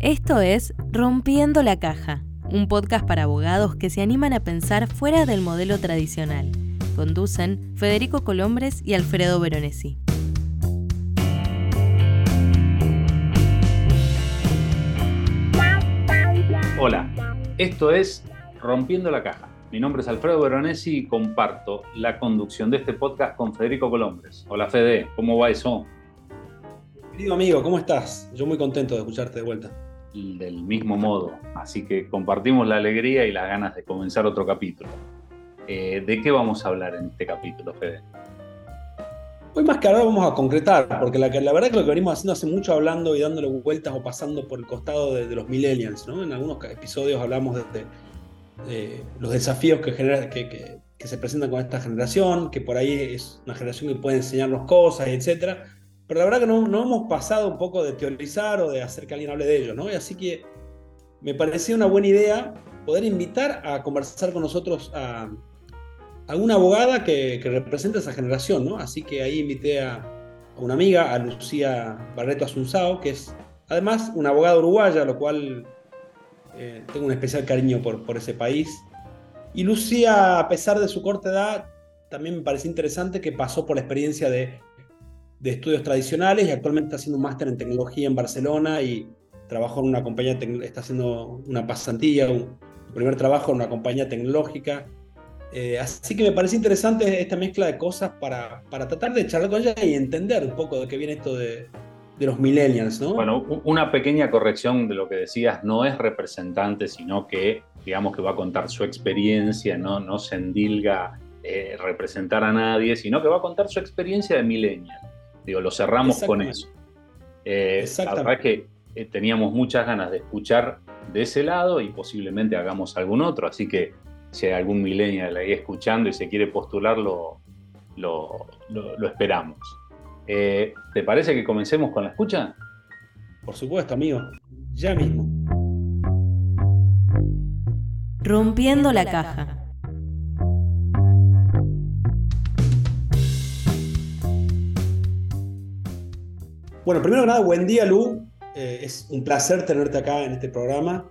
Esto es Rompiendo la Caja, un podcast para abogados que se animan a pensar fuera del modelo tradicional. Conducen Federico Colombres y Alfredo Veronesi. Hola, esto es Rompiendo la Caja. Mi nombre es Alfredo Veronesi y comparto la conducción de este podcast con Federico Colombres. Hola Fede, ¿cómo va eso? Querido amigo, ¿cómo estás? Yo muy contento de escucharte de vuelta. Del mismo modo, así que compartimos la alegría y las ganas de comenzar otro capítulo. Eh, ¿De qué vamos a hablar en este capítulo, Fede? Hoy más que ahora vamos a concretar, porque la, verdad que lo que venimos haciendo hace mucho hablando y dándole vueltas o pasando por el costado de, los millennials, ¿no? En algunos episodios hablamos de, los desafíos que, que, se presentan con esta generación, que por ahí es una generación que puede enseñarnos cosas, etc. Pero la verdad que no, no, hemos pasado un poco de teorizar o de hacer que alguien hable de ello, ¿no? Y así que me parecía una buena idea poder invitar a conversar con nosotros a, a una abogada que, que representa esa generación, ¿no? Así que ahí invité a, una amiga, a Lucía Barreto Asunzao, que es además una abogada uruguaya, lo cual eh, tengo un especial cariño por, por ese país. Y Lucía, a pesar de su corta edad, también me parece interesante que pasó por la experiencia de, de estudios tradicionales y actualmente está haciendo un máster en tecnología en Barcelona y trabajó en una compañía, está haciendo una pasantía, un primer trabajo en una compañía tecnológica. Eh, así que me parece interesante esta mezcla de cosas para, para tratar de charlar con ella y entender un poco de qué viene esto de, de los millennials, ¿no? Bueno, una pequeña corrección de lo que decías, no es representante, sino que, digamos que va a contar su experiencia, no, no se endilga eh, representar a nadie, sino que va a contar su experiencia de millennial. Digo, lo cerramos con eso. Eh, la verdad es que eh, teníamos muchas ganas de escuchar de ese lado y posiblemente hagamos algún otro, así que si hay algún millennial ahí escuchando y se quiere postular, lo, lo, lo, lo esperamos. Eh, ¿Te parece que comencemos con la escucha? Por supuesto, amigo. Ya mismo. Rompiendo la caja. Bueno, primero nada, buen día, Lu. Eh, es un placer tenerte acá en este programa.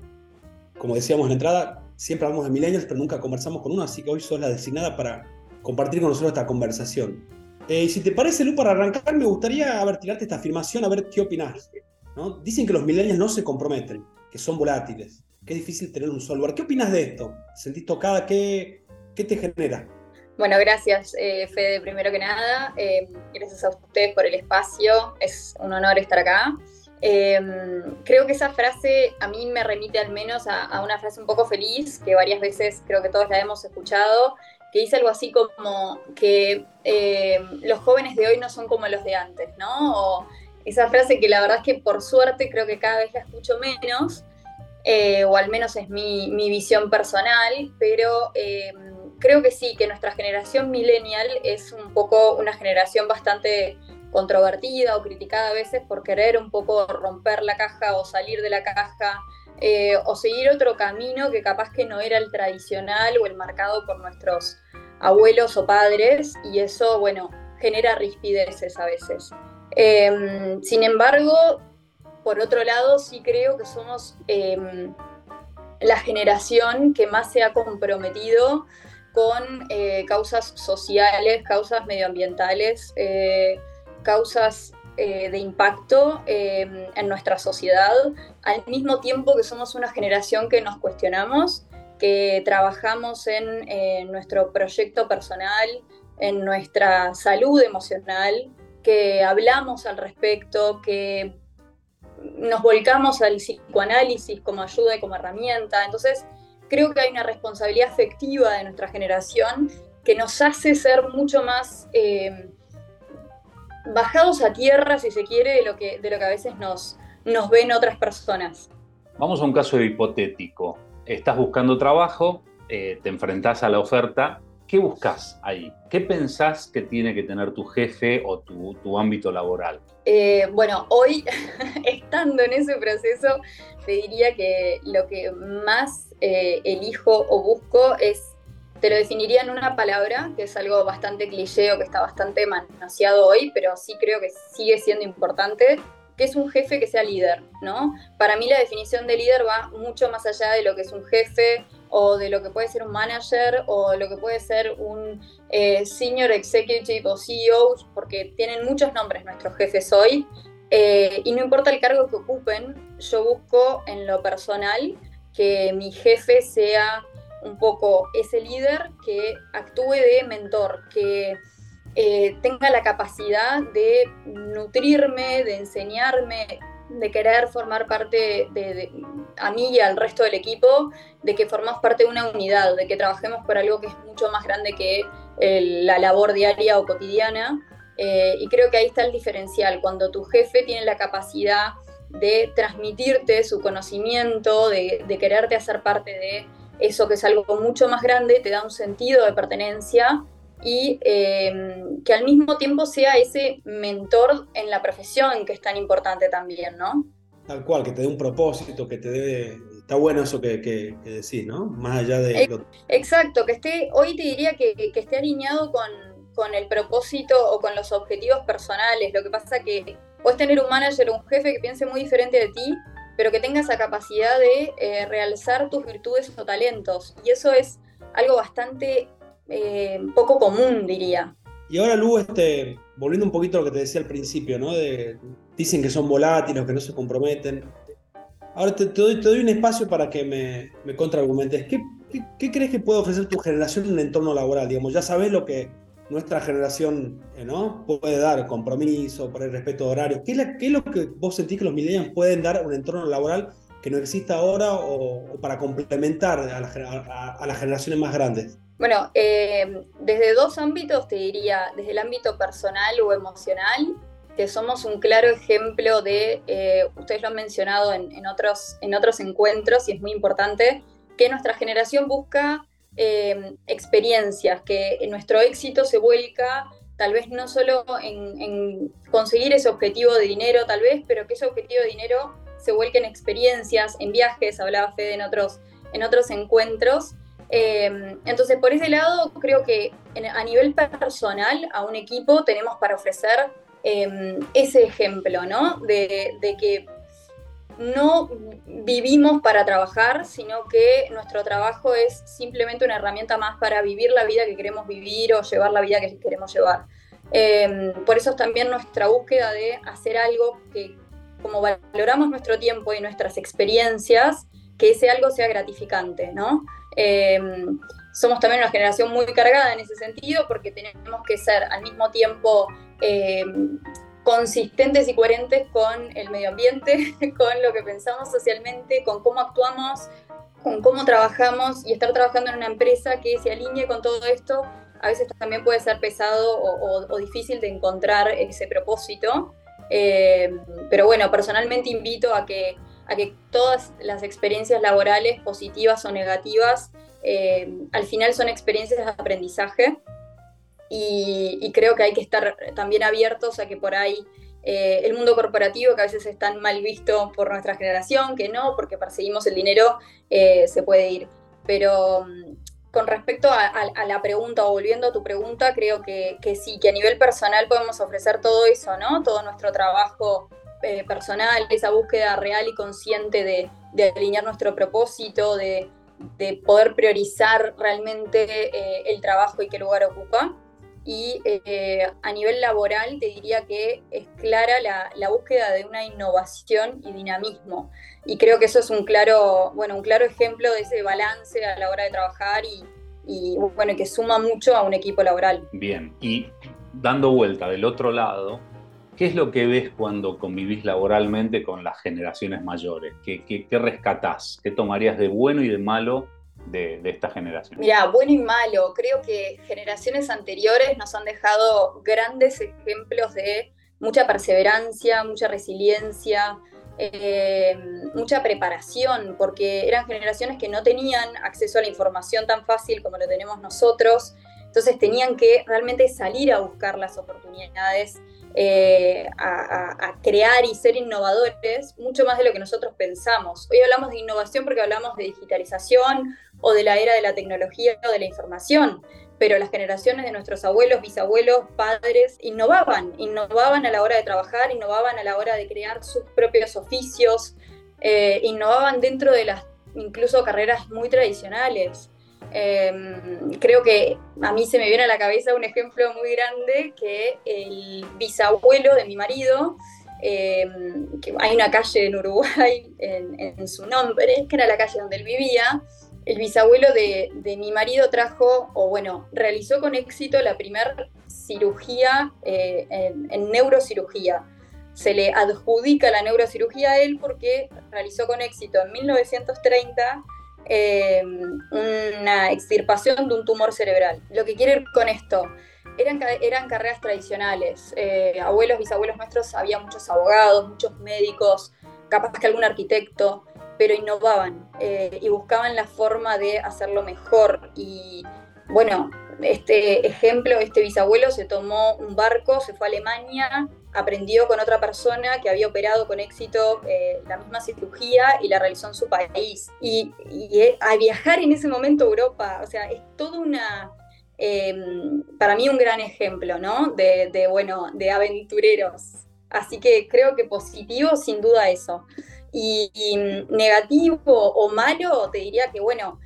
Como decíamos en la entrada, siempre hablamos de millennials, pero nunca conversamos con uno, así que hoy sos la designada para compartir con nosotros esta conversación. Eh, si te parece, Lu, para arrancar, me gustaría a ver, tirarte esta afirmación, a ver qué opinas. ¿no? Dicen que los millennials no se comprometen, que son volátiles, que es difícil tener un solo lugar. ¿Qué opinas de esto? ¿Te sentís tocada? ¿Qué, qué te genera? Bueno, gracias, eh, Fede, primero que nada. Eh, gracias a ustedes por el espacio. Es un honor estar acá. Eh, creo que esa frase a mí me remite al menos a, a, una frase un poco feliz, que varias veces creo que todos la hemos escuchado, que dice algo así como que eh, los jóvenes de hoy no son como los de antes, ¿no? O esa frase que la verdad es que por suerte creo que cada vez la escucho menos, eh, o al menos es mi, mi visión personal, pero eh, creo que sí, que nuestra generación millennial es un poco una generación bastante controvertida o criticada a veces por querer un poco romper la caja o salir de la caja eh, o seguir otro camino que capaz que no era el tradicional o el marcado por nuestros abuelos o padres y eso, bueno, genera rispideces a veces. Eh, sin embargo, por otro lado, sí creo que somos eh, la generación que más se ha comprometido con eh, causas sociales, causas medioambientales, eh, causas eh, de impacto eh, en nuestra sociedad, al mismo tiempo que somos una generación que nos cuestionamos, que trabajamos en eh, nuestro proyecto personal, en nuestra salud emocional, que hablamos al respecto, que nos volcamos al psicoanálisis como ayuda y como herramienta. Entonces, creo que hay una responsabilidad afectiva de nuestra generación que nos hace ser mucho más eh, bajados a tierra, si se quiere, de lo que, de lo que a veces nos, nos ven otras personas. Vamos a un caso hipotético. Estás buscando trabajo, eh, te enfrentás a la oferta. ¿Qué buscas ahí? ¿Qué pensás que tiene que tener tu jefe o tu, ámbito laboral? Eh, bueno, hoy, estando en ese proceso, te diría que lo que más eh, elijo o busco es te lo definiría en una palabra, que es algo bastante cliché o que está bastante manoseado hoy, pero sí creo que sigue siendo importante, ¿qué es un jefe que sea líder? ¿no? Para mí la definición de líder va mucho más allá de lo que es un jefe o de lo que puede ser un manager o lo que puede ser un eh, senior executive o CEO, porque tienen muchos nombres nuestros jefes hoy. Eh, y no importa el cargo que ocupen, yo busco en lo personal que mi jefe sea un poco ese líder que actúe de mentor, que eh, tenga la capacidad de nutrirme, de enseñarme, de querer formar parte de, a mí y al resto del equipo, de que formamos parte de una unidad, de que trabajemos por algo que es mucho más grande que la labor diaria o cotidiana. Eh, y creo que ahí está el diferencial, cuando tu jefe tiene la capacidad de transmitirte su conocimiento, de quererte hacer parte de eso que es algo mucho más grande, te da un sentido de pertenencia y eh, que al mismo tiempo sea ese mentor en la profesión que es tan importante también, ¿no? Tal cual, que te dé un propósito, que te dé... Está bueno eso que, que, decís, ¿no? Más allá de... Exacto, que esté, hoy te diría que, que esté alineado con, con, el propósito o con los objetivos personales. Lo que pasa que puedes tener un manager o un jefe que piense muy diferente de ti, pero que tenga esa capacidad de eh, realizar tus virtudes o talentos. Y eso es algo bastante eh, poco común, diría. Y ahora, Lu, este, volviendo un poquito a lo que te decía al principio, ¿no? De, dicen que son volátiles, que no se comprometen. Ahora te, doy, un espacio para que me, me contraargumentes. ¿Qué, qué, crees que puede ofrecer tu generación en el entorno laboral? Digamos, ya sabes lo que nuestra generación eh, ¿no? puede dar, compromiso, por el respeto de horarios. ¿Qué, es lo que vos sentís que los millennials pueden dar a un entorno laboral que no exista ahora o, para complementar a, a las generaciones más grandes? Bueno, eh, desde dos ámbitos te diría, desde el ámbito personal o emocional, que somos un claro ejemplo de, eh, ustedes lo han mencionado en, otros, en otros encuentros y es muy importante, que nuestra generación busca eh, experiencias, que nuestro éxito se vuelca tal vez no solo en, conseguir ese objetivo de dinero, tal vez, pero que ese objetivo de dinero se vuelque en experiencias, en viajes, hablaba Fede en otros, en otros encuentros, Em, entonces, por ese lado, creo que a nivel personal, a un equipo tenemos para ofrecer em, ese ejemplo, ¿no? De, que no vivimos para trabajar, sino que nuestro trabajo es simplemente una herramienta más para vivir la vida que queremos vivir o llevar la vida que queremos llevar. Em, por eso es también nuestra búsqueda de hacer algo que, como valoramos nuestro tiempo y nuestras experiencias, que ese algo sea gratificante, ¿no? Em, somos también una generación muy cargada en ese sentido porque tenemos que ser al mismo tiempo em, consistentes y coherentes con el medio ambiente, con lo que pensamos socialmente, con cómo actuamos, con cómo trabajamos y estar trabajando en una empresa que se alinee con todo esto a veces también puede ser pesado o, difícil de encontrar ese propósito. Em, pero bueno, personalmente invito a que a que todas las experiencias laborales, positivas o negativas, eh, al final son experiencias de aprendizaje y, creo que hay que estar también abiertos a que por ahí eh, el mundo corporativo, que a veces es tan mal visto por nuestra generación, que no, porque perseguimos el dinero, eh, se puede ir. Pero mm, con respecto a, la pregunta, o volviendo a tu pregunta, creo que, que sí, que a nivel personal podemos ofrecer todo eso, ¿no? Todo nuestro trabajo eh, personal, esa búsqueda real y consciente de, alinear nuestro propósito, de, poder priorizar realmente eh, el trabajo y qué lugar ocupa. Y eh, a nivel laboral te diría que es clara la, búsqueda de una innovación y dinamismo. Y creo que eso es un claro, bueno, un claro ejemplo de ese balance a la hora de trabajar y, y bueno, que suma mucho a un equipo laboral. Bien, y dando vuelta del otro lado, ¿Qué es lo que ves cuando convivís laboralmente con las generaciones mayores? ¿Qué, qué, rescatás? ¿Qué tomarías de bueno y de malo de, esta generación? Mira, bueno y malo. Creo que generaciones anteriores nos han dejado grandes ejemplos de mucha perseverancia, mucha resiliencia, eh, mucha preparación, porque eran generaciones que no tenían acceso a la información tan fácil como lo tenemos nosotros. Entonces tenían que realmente salir a buscar las oportunidades eh, a, crear y ser innovadores mucho más de lo que nosotros pensamos. Hoy hablamos de innovación porque hablamos de digitalización o de la era de la tecnología o de la información, pero las generaciones de nuestros abuelos, bisabuelos, padres, innovaban, innovaban a la hora de trabajar, innovaban a la hora de crear sus propios oficios, eh, innovaban dentro de las incluso carreras muy tradicionales. Em, creo que a mí se me viene a la cabeza un ejemplo muy grande que el bisabuelo de mi marido, em, que hay una calle en Uruguay en, su nombre, que era la calle donde él vivía, el bisabuelo de, mi marido trajo, o bueno, realizó con éxito la primera cirugía eh, en neurocirugía. Se le adjudica la neurocirugía a él porque realizó con éxito en 1930 eh, una extirpación de un tumor cerebral. Lo que quiere con esto, eran, eran carreras tradicionales. Eh, abuelos, bisabuelos nuestros, había muchos abogados, muchos médicos, capaz que algún arquitecto, pero innovaban eh, y buscaban la forma de hacerlo mejor. Y bueno, este ejemplo, este bisabuelo se tomó un barco, se fue a Alemania, aprendió con otra persona que había operado con éxito eh, la misma cirugía y la realizó en su país. Y, eh, a viajar en ese momento a Europa, o sea, es todo una, em, para mí un gran ejemplo, ¿no? De, bueno, de aventureros. Así que creo que positivo, sin duda eso. Y, y negativo o malo, te diría que, bueno,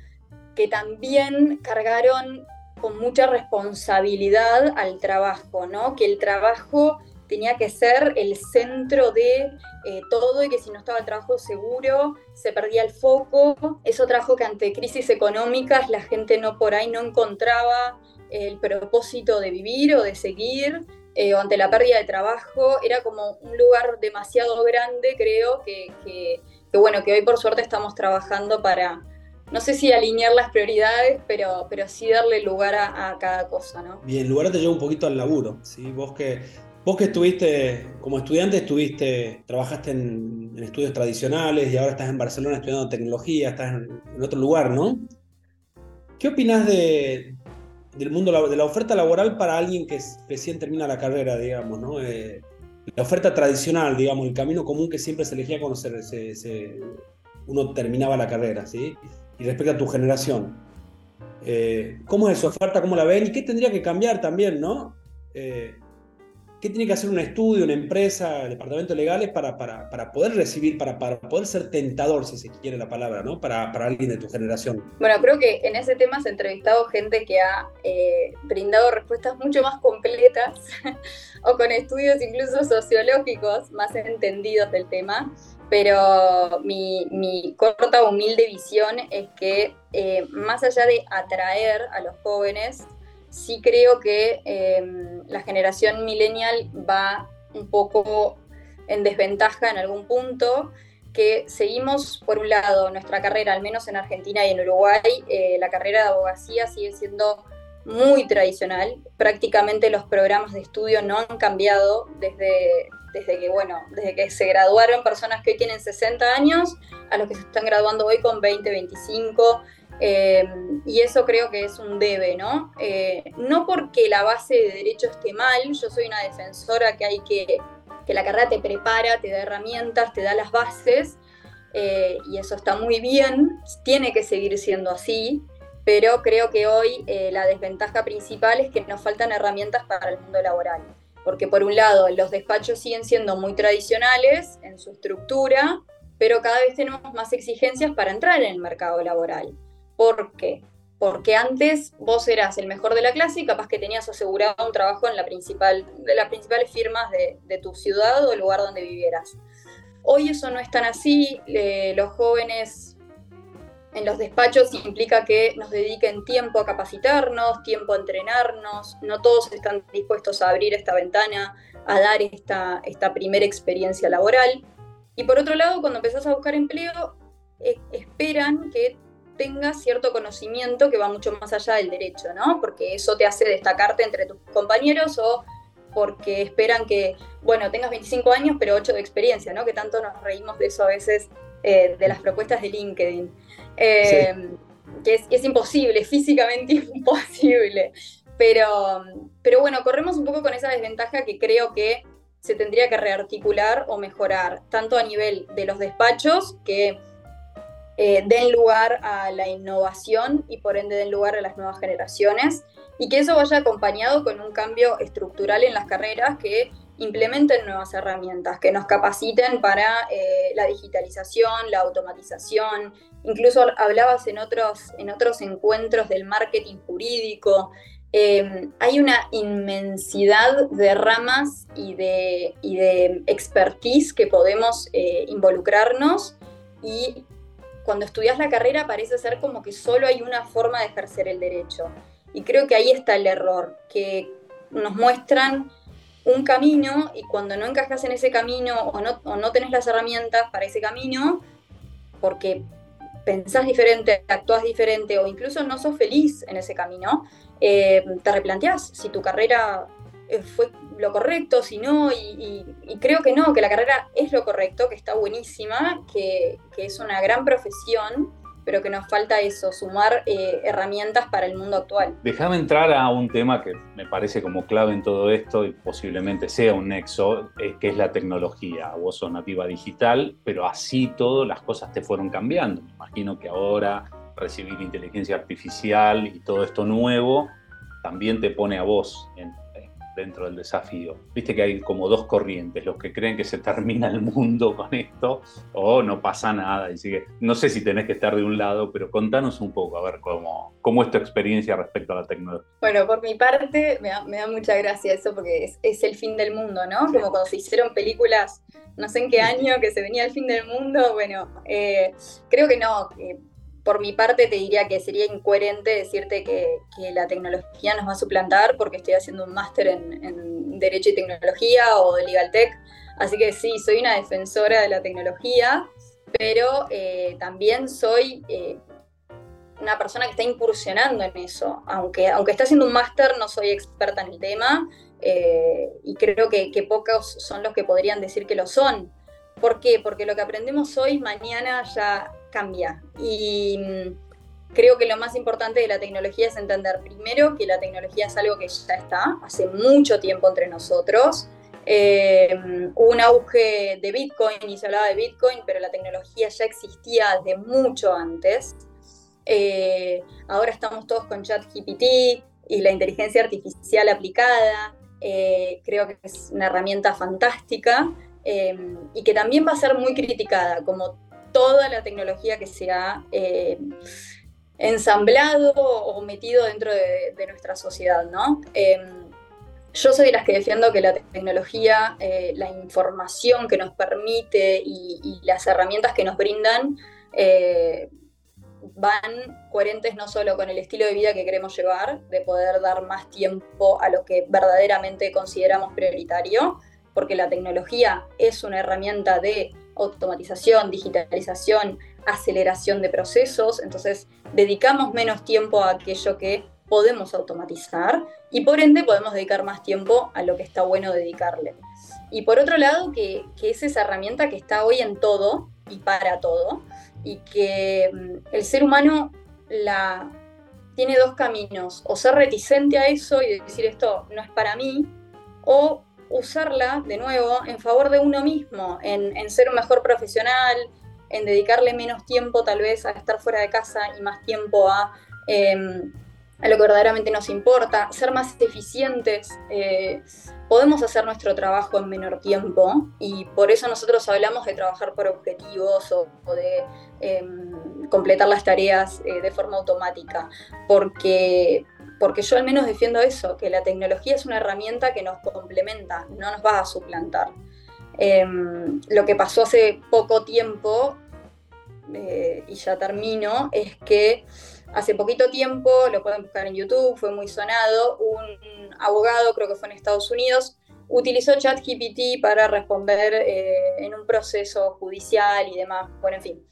que también cargaron con mucha responsabilidad al trabajo, ¿no? Que el trabajo tenía que ser el centro de eh, todo y que si no estaba el trabajo seguro se perdía el foco. Eso trajo que ante crisis económicas la gente no por ahí no encontraba el propósito de vivir o de seguir. Eh, ante la pérdida de trabajo, era como un lugar demasiado grande, creo, que, que, bueno, que hoy por suerte estamos trabajando para, no sé si alinear las prioridades, pero, pero sí darle lugar a, cada cosa, ¿no? Bien, lugar te lleva un poquito al laburo, ¿sí? Vos que, vos que estuviste, como estudiante, estuviste, trabajaste en, estudios tradicionales y ahora estás en Barcelona estudiando tecnología, estás en, otro lugar, ¿no? ¿Qué opinas de, del mundo de la oferta laboral para alguien que recién termina la carrera, digamos, ¿no? Eh, la oferta tradicional, digamos, el camino común que siempre se elegía cuando se, uno terminaba la carrera, ¿sí? y respecto a tu generación. Eh, ¿Cómo es su oferta? ¿Cómo la ven? ¿Y qué tendría que cambiar también, no? Eh, ¿Qué tiene que hacer un estudio, una empresa, departamentos legales para, para, para poder recibir, para, para, poder ser tentador, si se quiere la palabra, ¿no? Para, para, alguien de tu generación. Bueno, creo que en ese tema se ha entrevistado gente que ha eh, brindado respuestas mucho más completas o con estudios incluso sociológicos más entendidos del tema pero mi, corta, humilde visión es que eh, más allá de atraer a los jóvenes, sí creo que em, la generación millennial va un poco en desventaja en algún punto, que seguimos, por un lado, nuestra carrera, al menos en Argentina y en Uruguay, eh, la carrera de abogacía sigue siendo muy tradicional. Prácticamente los programas de estudio no han cambiado desde, desde que, bueno, desde que se graduaron personas que hoy tienen 60 años a los que se están graduando hoy con 20, 25. Eh, y eso creo que es un debe, ¿no? Eh, no porque la base de derecho esté mal, yo soy una defensora que hay que, que la carrera te prepara, te da herramientas, te da las bases, eh, y eso está muy bien, tiene que seguir siendo así, pero creo que hoy la desventaja principal es que nos faltan herramientas para el mundo laboral porque por un lado los despachos siguen siendo muy tradicionales en su estructura, pero cada vez tenemos más exigencias para entrar en el mercado laboral. ¿Por qué? Porque antes vos eras el mejor de la clase y capaz que tenías asegurado un trabajo en la principal, de las principales firmas de, de tu ciudad o el lugar donde vivieras. Hoy eso no es tan así, eh, los jóvenes en los despachos implica que nos dediquen tiempo a capacitarnos, tiempo a entrenarnos, no todos están dispuestos a abrir esta ventana, a dar esta, esta primera experiencia laboral. Y por otro lado, cuando empezás a buscar empleo, e, esperan que tengas cierto conocimiento que va mucho más allá del derecho, ¿no? Porque eso te hace destacarte entre tus compañeros o porque esperan que, bueno, tengas 25 años, pero 8 de experiencia, ¿no? Que tanto nos reímos de eso a veces eh, de las propuestas de LinkedIn. Eh, que es, imposible, físicamente imposible. Pero, pero bueno, corremos un poco con esa desventaja que creo que se tendría que rearticular o mejorar, tanto a nivel de los despachos, que eh, den lugar a la innovación y por ende den lugar a las nuevas generaciones, y que eso vaya acompañado con un cambio estructural en las carreras que implementen nuevas herramientas, que nos capaciten para eh, la digitalización, la automatización. Incluso hablabas en otros, en otros encuentros del marketing jurídico. Em, hay una inmensidad de ramas y de, y de expertise que podemos eh, involucrarnos y cuando estudias la carrera parece ser como que solo hay una forma de ejercer el derecho. Y creo que ahí está el error, que nos muestran un camino y cuando no encajas en ese camino o no, o no tenés las herramientas para ese camino, porque pensás diferente, actúas diferente o incluso no sos feliz en ese camino, eh, te replanteás si tu carrera fue lo correcto, si no, y, creo que no, que la carrera es lo correcto, que está buenísima, que, que es una gran profesión pero que nos falta eso, sumar eh, herramientas para el mundo actual. Déjame entrar a un tema que me parece como clave en todo esto y posiblemente sea un nexo, eh, que es la tecnología. Vos sos nativa digital, pero así todo las cosas te fueron cambiando. Me imagino que ahora recibir inteligencia artificial y todo esto nuevo también te pone a vos en, dentro del desafío. Viste que hay como dos corrientes, los que creen que se termina el mundo con esto o no pasa nada. Y sigue. No sé si tenés que estar de un lado, pero contanos un poco, a ver cómo, cómo es tu experiencia respecto a la tecnología. Bueno, por mi parte, me da, mucha gracia eso porque es, el fin del mundo, ¿no? Como cuando se hicieron películas, no sé en qué año, que se venía el fin del mundo. Bueno, eh, creo que no por mi parte te diría que sería incoherente decirte que, la tecnología nos va a suplantar porque estoy haciendo un máster en, Derecho y Tecnología o Legal Tech. Así que sí, soy una defensora de la tecnología, pero eh, también soy eh, una persona que está incursionando en eso. Aunque, aunque esté haciendo un máster, no soy experta en el tema eh, y creo que pocos son los que podrían decir que lo son. ¿Por qué? Porque lo que aprendemos hoy, mañana ya cambia. Y mm, creo que lo más importante de la tecnología es entender primero que la tecnología es algo que ya está hace mucho tiempo entre nosotros. Eh, hubo un auge de Bitcoin y se hablaba de Bitcoin, pero la tecnología ya existía desde mucho antes. Eh, ahora estamos todos con ChatGPT y la inteligencia artificial aplicada. Eh, creo que es una herramienta fantástica y que también va a ser muy criticada, como toda la tecnología que se ha eh, ensamblado o metido dentro de, nuestra sociedad, ¿no? Em, yo soy de las que defiendo que la tecnología, eh, la información que nos permite y, las herramientas que nos brindan eh, van coherentes no solo con el estilo de vida que queremos llevar, de poder dar más tiempo a lo que verdaderamente consideramos prioritario, porque la tecnología es una herramienta de automatización, digitalización, aceleración de procesos, entonces dedicamos menos tiempo a aquello que podemos automatizar y por ende podemos dedicar más tiempo a lo que está bueno dedicarle. Y por otro lado, que, es esa herramienta que está hoy en todo y para todo, y que mm, el ser humano la tiene dos caminos, o ser reticente a eso y decir esto no es para mí, o usarla de nuevo en favor de uno mismo, en, ser un mejor profesional, en dedicarle menos tiempo tal vez a estar fuera de casa y más tiempo a, em, lo que verdaderamente nos importa, ser más eficientes. Eh, podemos hacer nuestro trabajo en menor tiempo y por eso nosotros hablamos de trabajar por objetivos o, de em, completar las tareas eh, de forma automática, porque porque yo al menos defiendo eso, que la tecnología es una herramienta que nos complementa, no nos va a suplantar. Em, lo que pasó hace poco tiempo, eh, y ya termino, es que hace poquito tiempo, lo pueden buscar en YouTube, fue muy sonado, un abogado, creo que fue en Estados Unidos, utilizó ChatGPT para responder eh, en un proceso judicial y demás. Bueno, en fin,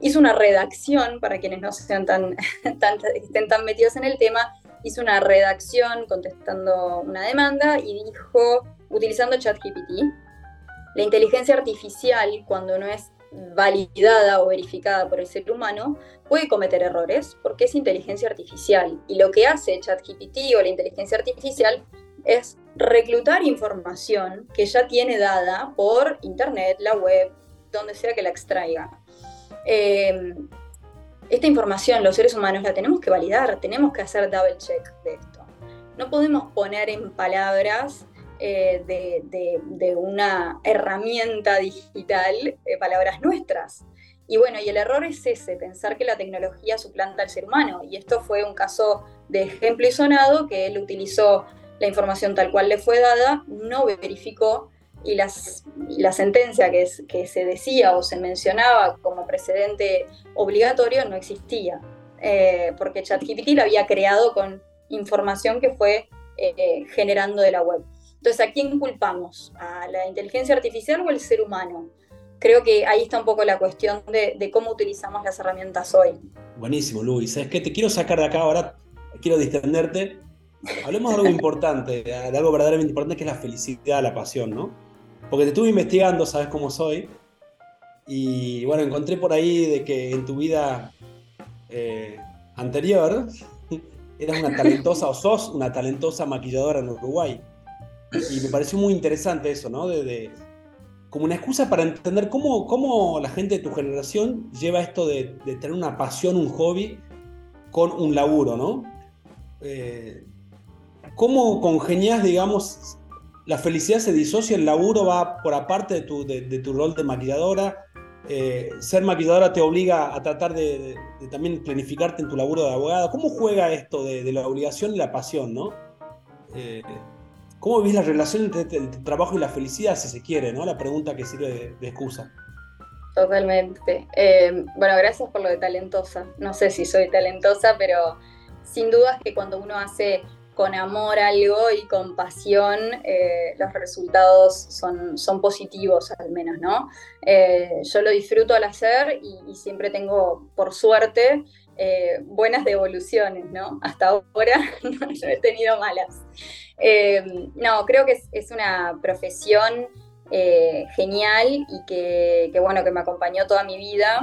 hizo una redacción, para quienes no sean tan, tan, estén tan metidos en el tema, hizo una redacción contestando una demanda y dijo, utilizando ChatGPT, la inteligencia artificial, cuando no es validada o verificada por el ser humano, puede cometer errores porque es inteligencia artificial. Y lo que hace ChatGPT o la inteligencia artificial es reclutar información que ya tiene dada por Internet, la web, donde sea que la extraiga. Eh, esta información los seres humanos la tenemos que validar, tenemos que hacer double check de esto. no podemos poner en palabras eh, de, una herramienta digital eh, palabras nuestras. Y bueno, y el error es ese, pensar que la tecnología suplanta al ser humano. Y esto fue un caso de ejemplo y sonado que él utilizó la información tal cual le fue dada, no verificó y las, la sentencia que, que se decía o se mencionaba como precedente obligatorio no existía, eh, porque ChatGPT la había creado con información que fue eh, generando de la web. Entonces, ¿a quién culpamos? ¿A la inteligencia artificial o al ser humano? Creo que ahí está un poco la cuestión de, cómo utilizamos las herramientas hoy. Buenísimo, Luis. ¿Sabes qué? Te quiero sacar de acá ahora, quiero distenderte. Hablemos de algo importante, de algo verdaderamente importante que es la felicidad, la pasión, ¿no? Porque te estuve investigando, sabes cómo soy, y bueno, encontré por ahí de que en tu vida eh, anterior eras una talentosa o sos una talentosa maquilladora en Uruguay. Y me pareció muy interesante eso, ¿no? Como una excusa para entender cómo, cómo, la gente de tu generación lleva esto de, tener una pasión, un hobby, con un laburo, ¿no? Eh, ¿Cómo congenias, digamos, la felicidad se disocia, el laburo va por aparte de tu, de, tu rol de maquilladora? Eh, ser maquilladora te obliga a tratar de, también planificarte en tu laburo de abogada. ¿Cómo juega esto de, la obligación y la pasión, no? Eh, ¿Cómo ves la relación entre el trabajo y la felicidad, si se quiere, no? La pregunta que sirve de, excusa. Totalmente. Eh, bueno, gracias por lo de talentosa. No sé si soy talentosa, pero sin duda es que cuando uno hace con amor algo y con pasión, eh, los resultados son, son positivos al menos, ¿no? Eh, yo lo disfruto al hacer y, siempre tengo, por suerte, eh, buenas devoluciones, ¿no? Hasta ahora no, he tenido malas. no, creo que es, una profesión genial y que, que, bueno, que me acompañó toda mi vida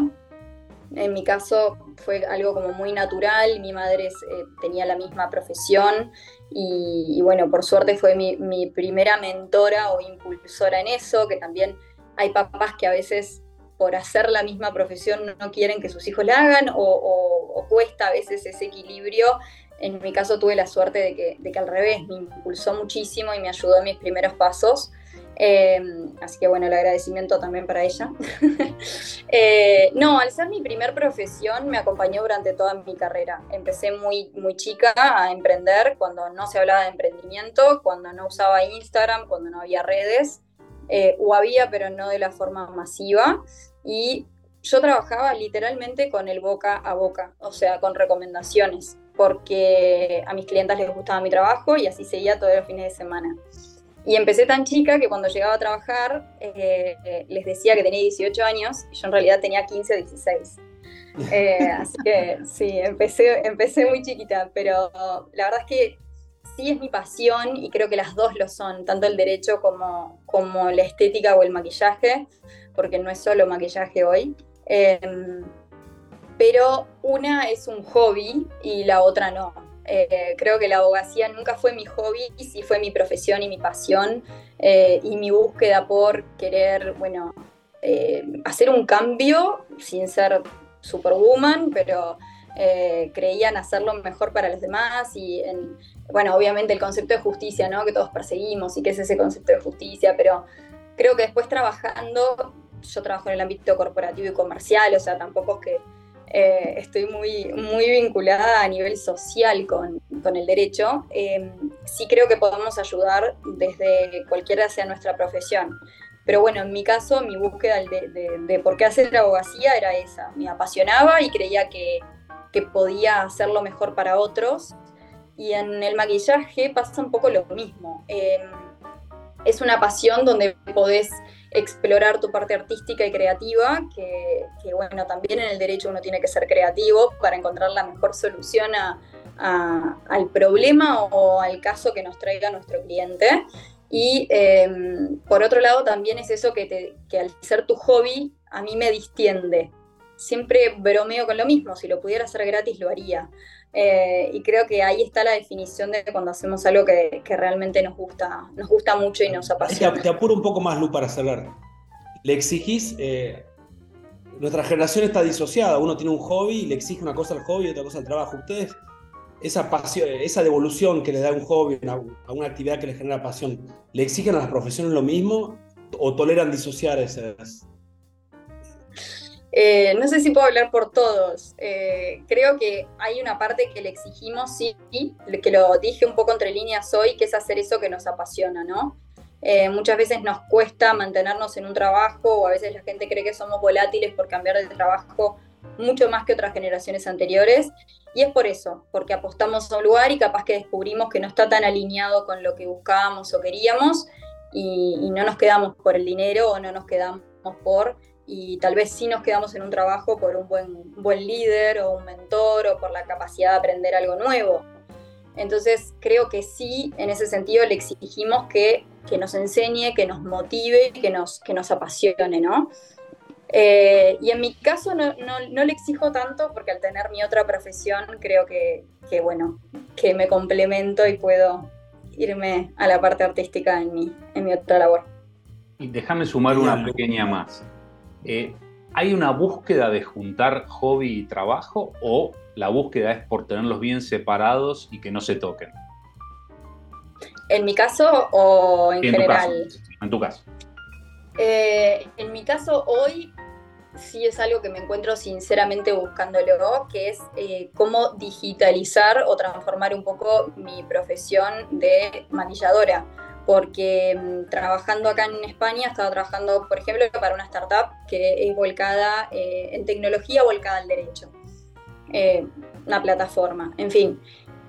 en mi caso fue algo como muy natural, mi madre eh, tenía la misma profesión y, bueno, por suerte fue mi, primera mentora o impulsora en eso, que también hay papás que a veces por hacer la misma profesión no quieren que sus hijos la hagan o, cuesta a veces ese equilibrio. En mi caso tuve la suerte de que, de que al revés, me impulsó muchísimo y me ayudó en mis primeros pasos. Eh, así que bueno, el agradecimiento también para ella. Eh, no, al ser mi primer profesión me acompañó durante toda mi carrera. Empecé muy, muy chica a emprender cuando no se hablaba de emprendimiento, cuando no usaba Instagram, cuando no había redes, eh, o había, pero no de la forma masiva. Y yo trabajaba literalmente con el boca a boca, o sea, con recomendaciones, porque a mis clientes les gustaba mi trabajo y así seguía todos los fines de semana. Y empecé tan chica que cuando llegaba a trabajar eh, les decía que tenía 18 años y yo en realidad tenía 15 o 16. así que sí, empecé, empecé muy chiquita, pero la verdad es que sí es mi pasión y creo que las dos lo son, tanto el derecho como, como la estética o el maquillaje, porque no es solo maquillaje hoy. Em, pero una es un hobby y la otra no. Eh, creo que la abogacía nunca fue mi hobby, sí fue mi profesión y mi pasión eh, y mi búsqueda por querer, bueno, eh, hacer un cambio sin ser superwoman, pero creía en hacerlo mejor para los demás y en, bueno, obviamente el concepto de justicia, ¿no? Que todos perseguimos y qué es ese concepto de justicia, pero creo que después trabajando, yo trabajo en el ámbito corporativo y comercial, o sea, tampoco es que eh, estoy muy, muy vinculada a nivel social con, con el derecho, eh, sí creo que podemos ayudar desde cualquiera sea nuestra profesión. Pero bueno, en mi caso, mi búsqueda de, por qué hacer la abogacía era esa. Me apasionaba y creía que, que podía hacerlo mejor para otros. Y en el maquillaje pasa un poco lo mismo. Eh, es una pasión donde podés explorar tu parte artística y creativa, que, bueno, también en el derecho uno tiene que ser creativo para encontrar la mejor solución al problema o al caso que nos traiga nuestro cliente. Y em, por otro lado también es eso que, que al ser tu hobby a mí me distiende. Siempre bromeo con lo mismo, si lo pudiera hacer gratis lo haría. Eh, y creo que ahí está la definición de cuando hacemos algo que, realmente nos gusta, nos gusta mucho y nos apasiona. Te, apuro un poco más, Lu, para cerrar. Le exigís, eh, nuestra generación está disociada, uno tiene un hobby y le exige una cosa al hobby y otra cosa al trabajo. ¿Ustedes esa, pasión, esa devolución que le da un hobby a una actividad que le genera pasión, ¿le exigen a las profesiones lo mismo o toleran disociar esas? Eh, no sé si puedo hablar por todos. Eh, creo que hay una parte que le exigimos, sí, que lo dije un poco entre líneas hoy, que es hacer eso que nos apasiona, ¿no? Eh, muchas veces nos cuesta mantenernos en un trabajo o a veces la gente cree que somos volátiles por cambiar de trabajo mucho más que otras generaciones anteriores. Y es por eso, porque apostamos a un lugar y capaz que descubrimos que no está tan alineado con lo que buscábamos o queríamos y, no nos quedamos por el dinero o no nos quedamos por, y tal vez sí nos quedamos en un trabajo por un buen, buen líder o un mentor o por la capacidad de aprender algo nuevo. Entonces creo que sí, en ese sentido le exigimos que, que nos enseñe, que nos motive, que nos, que nos apasione, ¿no? Eh, y en mi caso no, le exijo tanto porque al tener mi otra profesión creo que, bueno, que me complemento y puedo irme a la parte artística en mi, en mi otra labor. Y déjame sumar una pequeña más. Eh, ¿Hay una búsqueda de juntar hobby y trabajo o la búsqueda es por tenerlos bien separados y que no se toquen? ¿En mi caso o en, general? en tu caso. Eh, en mi caso, hoy sí es algo que me encuentro sinceramente buscándolo, que es eh, cómo digitalizar o transformar un poco mi profesión de maquilladora. Porque mm, trabajando acá en España, estaba trabajando, por ejemplo, para una startup que es volcada eh, en tecnología, volcada al derecho. una plataforma, en fin.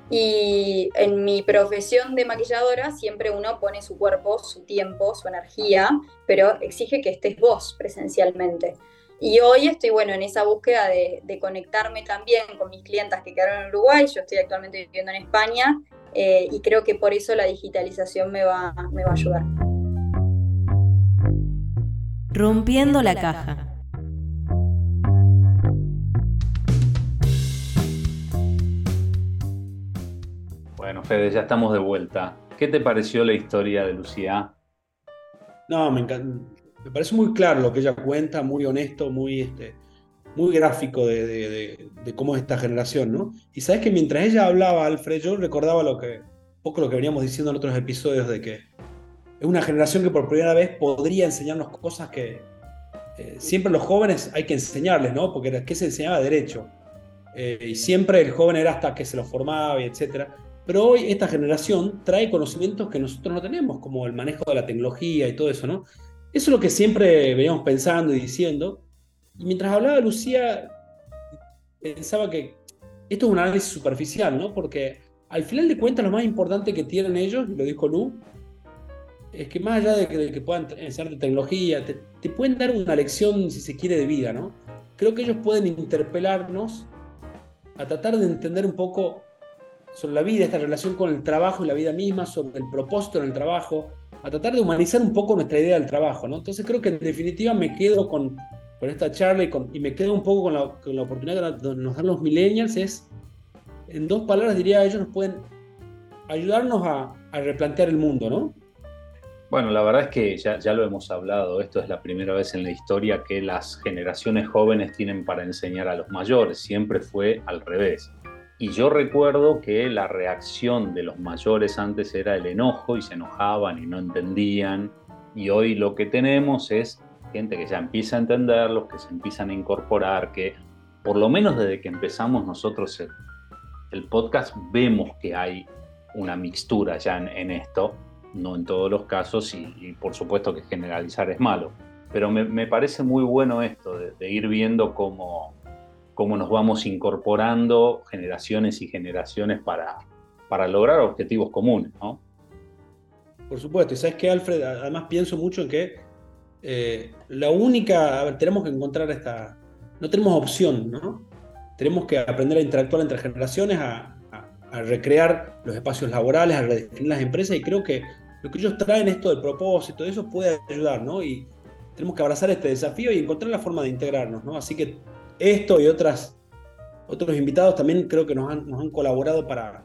Y en mi profesión de maquilladora siempre uno pone su cuerpo, su tiempo, su energía, pero exige que estés vos presencialmente. Y hoy estoy, bueno, en esa búsqueda de, conectarme también con mis clientas que quedaron en Uruguay, yo estoy actualmente viviendo en España eh, y creo que por eso la digitalización me va, me va a ayudar. Rompiendo la caja. Bueno, Fede, ya estamos de vuelta. ¿Qué te pareció la historia de Lucía? No, me, me parece muy claro lo que ella cuenta, muy honesto, muy, este, muy gráfico de, cómo es esta generación, ¿no? Y sabes que mientras ella hablaba, Alfred, yo recordaba lo que, un poco lo que veníamos diciendo en otros episodios de que es una generación que por primera vez podría enseñarnos cosas que eh, siempre los jóvenes hay que enseñarles, ¿no? Porque ¿qué se enseñaba? Derecho. Eh, y siempre el joven era hasta que se lo formaba, y etcétera. Pero hoy esta generación trae conocimientos que nosotros no tenemos, como el manejo de la tecnología y todo eso, ¿no? Eso es lo que siempre veníamos pensando y diciendo. Y mientras hablaba Lucía, pensaba que esto es un análisis superficial, ¿no? Porque al final de cuentas lo más importante que tienen ellos, lo dijo Lu, es que más allá de que, puedan enseñarte tecnología, te, te, pueden dar una lección, si se quiere, de vida, ¿no? Creo que ellos pueden interpelarnos a tratar de entender un poco sobre la vida, esta relación con el trabajo y la vida misma, sobre el propósito en el trabajo, a tratar de humanizar un poco nuestra idea del trabajo, ¿no? Entonces creo que en definitiva me quedo con, con esta charla y, con, y, me quedo un poco con la, con la oportunidad que nos dan los millennials, es, en dos palabras diría, ellos nos pueden ayudarnos a, a replantear el mundo, ¿no? Bueno, la verdad es que ya, ya, lo hemos hablado, esto es la primera vez en la historia que las generaciones jóvenes tienen para enseñar a los mayores, siempre fue al revés. Y yo recuerdo que la reacción de los mayores antes era el enojo y se enojaban y no entendían. Y hoy lo que tenemos es gente que ya empieza a entenderlos, que se empiezan a incorporar, que por lo menos desde que empezamos nosotros el, podcast vemos que hay una mixtura ya en, esto, no en todos los casos y, por supuesto que generalizar es malo. Pero me, parece muy bueno esto de ir viendo cómo, cómo nos vamos incorporando generaciones y generaciones para, para lograr objetivos comunes, ¿no? Por supuesto, y sabes que Alfred, además pienso mucho en que eh, la única, a ver, tenemos que encontrar esta, no tenemos opción, ¿no? Tenemos que aprender a interactuar entre generaciones, a, recrear los espacios laborales, a redefinir las empresas, y creo que lo que ellos traen, esto del propósito, eso puede ayudar, ¿no? Y tenemos que abrazar este desafío y encontrar la forma de integrarnos, ¿no? Así que esto y otras, otros invitados también creo que nos han, nos han colaborado para,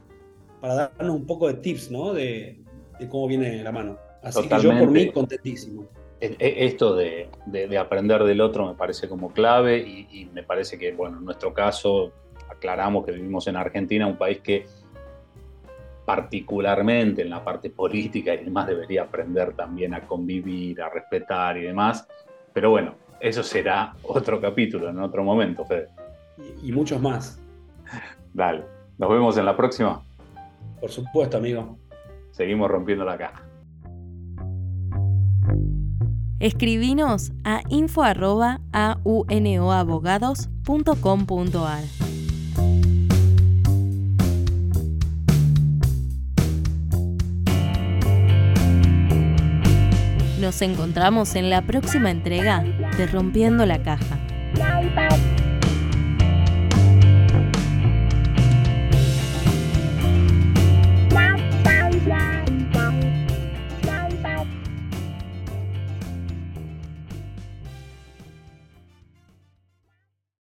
para darnos un poco de tips, ¿no? De, cómo viene la mano. Así que yo por mí contentísimo. E, esto de, de, aprender del otro me parece como clave y, me parece que, bueno, en nuestro caso, aclaramos que vivimos en Argentina, un país que particularmente en la parte política y demás debería aprender también a convivir, a respetar y demás. Pero bueno, eso será otro capítulo en otro momento, Fede. Y, y muchos más. Dale, nos vemos en la próxima. Por supuesto, amigo. Seguimos rompiendo la caja. Escribinos a info.aunoabogados.com.ar. Nos encontramos en la próxima entrega de Rompiendo la Caja.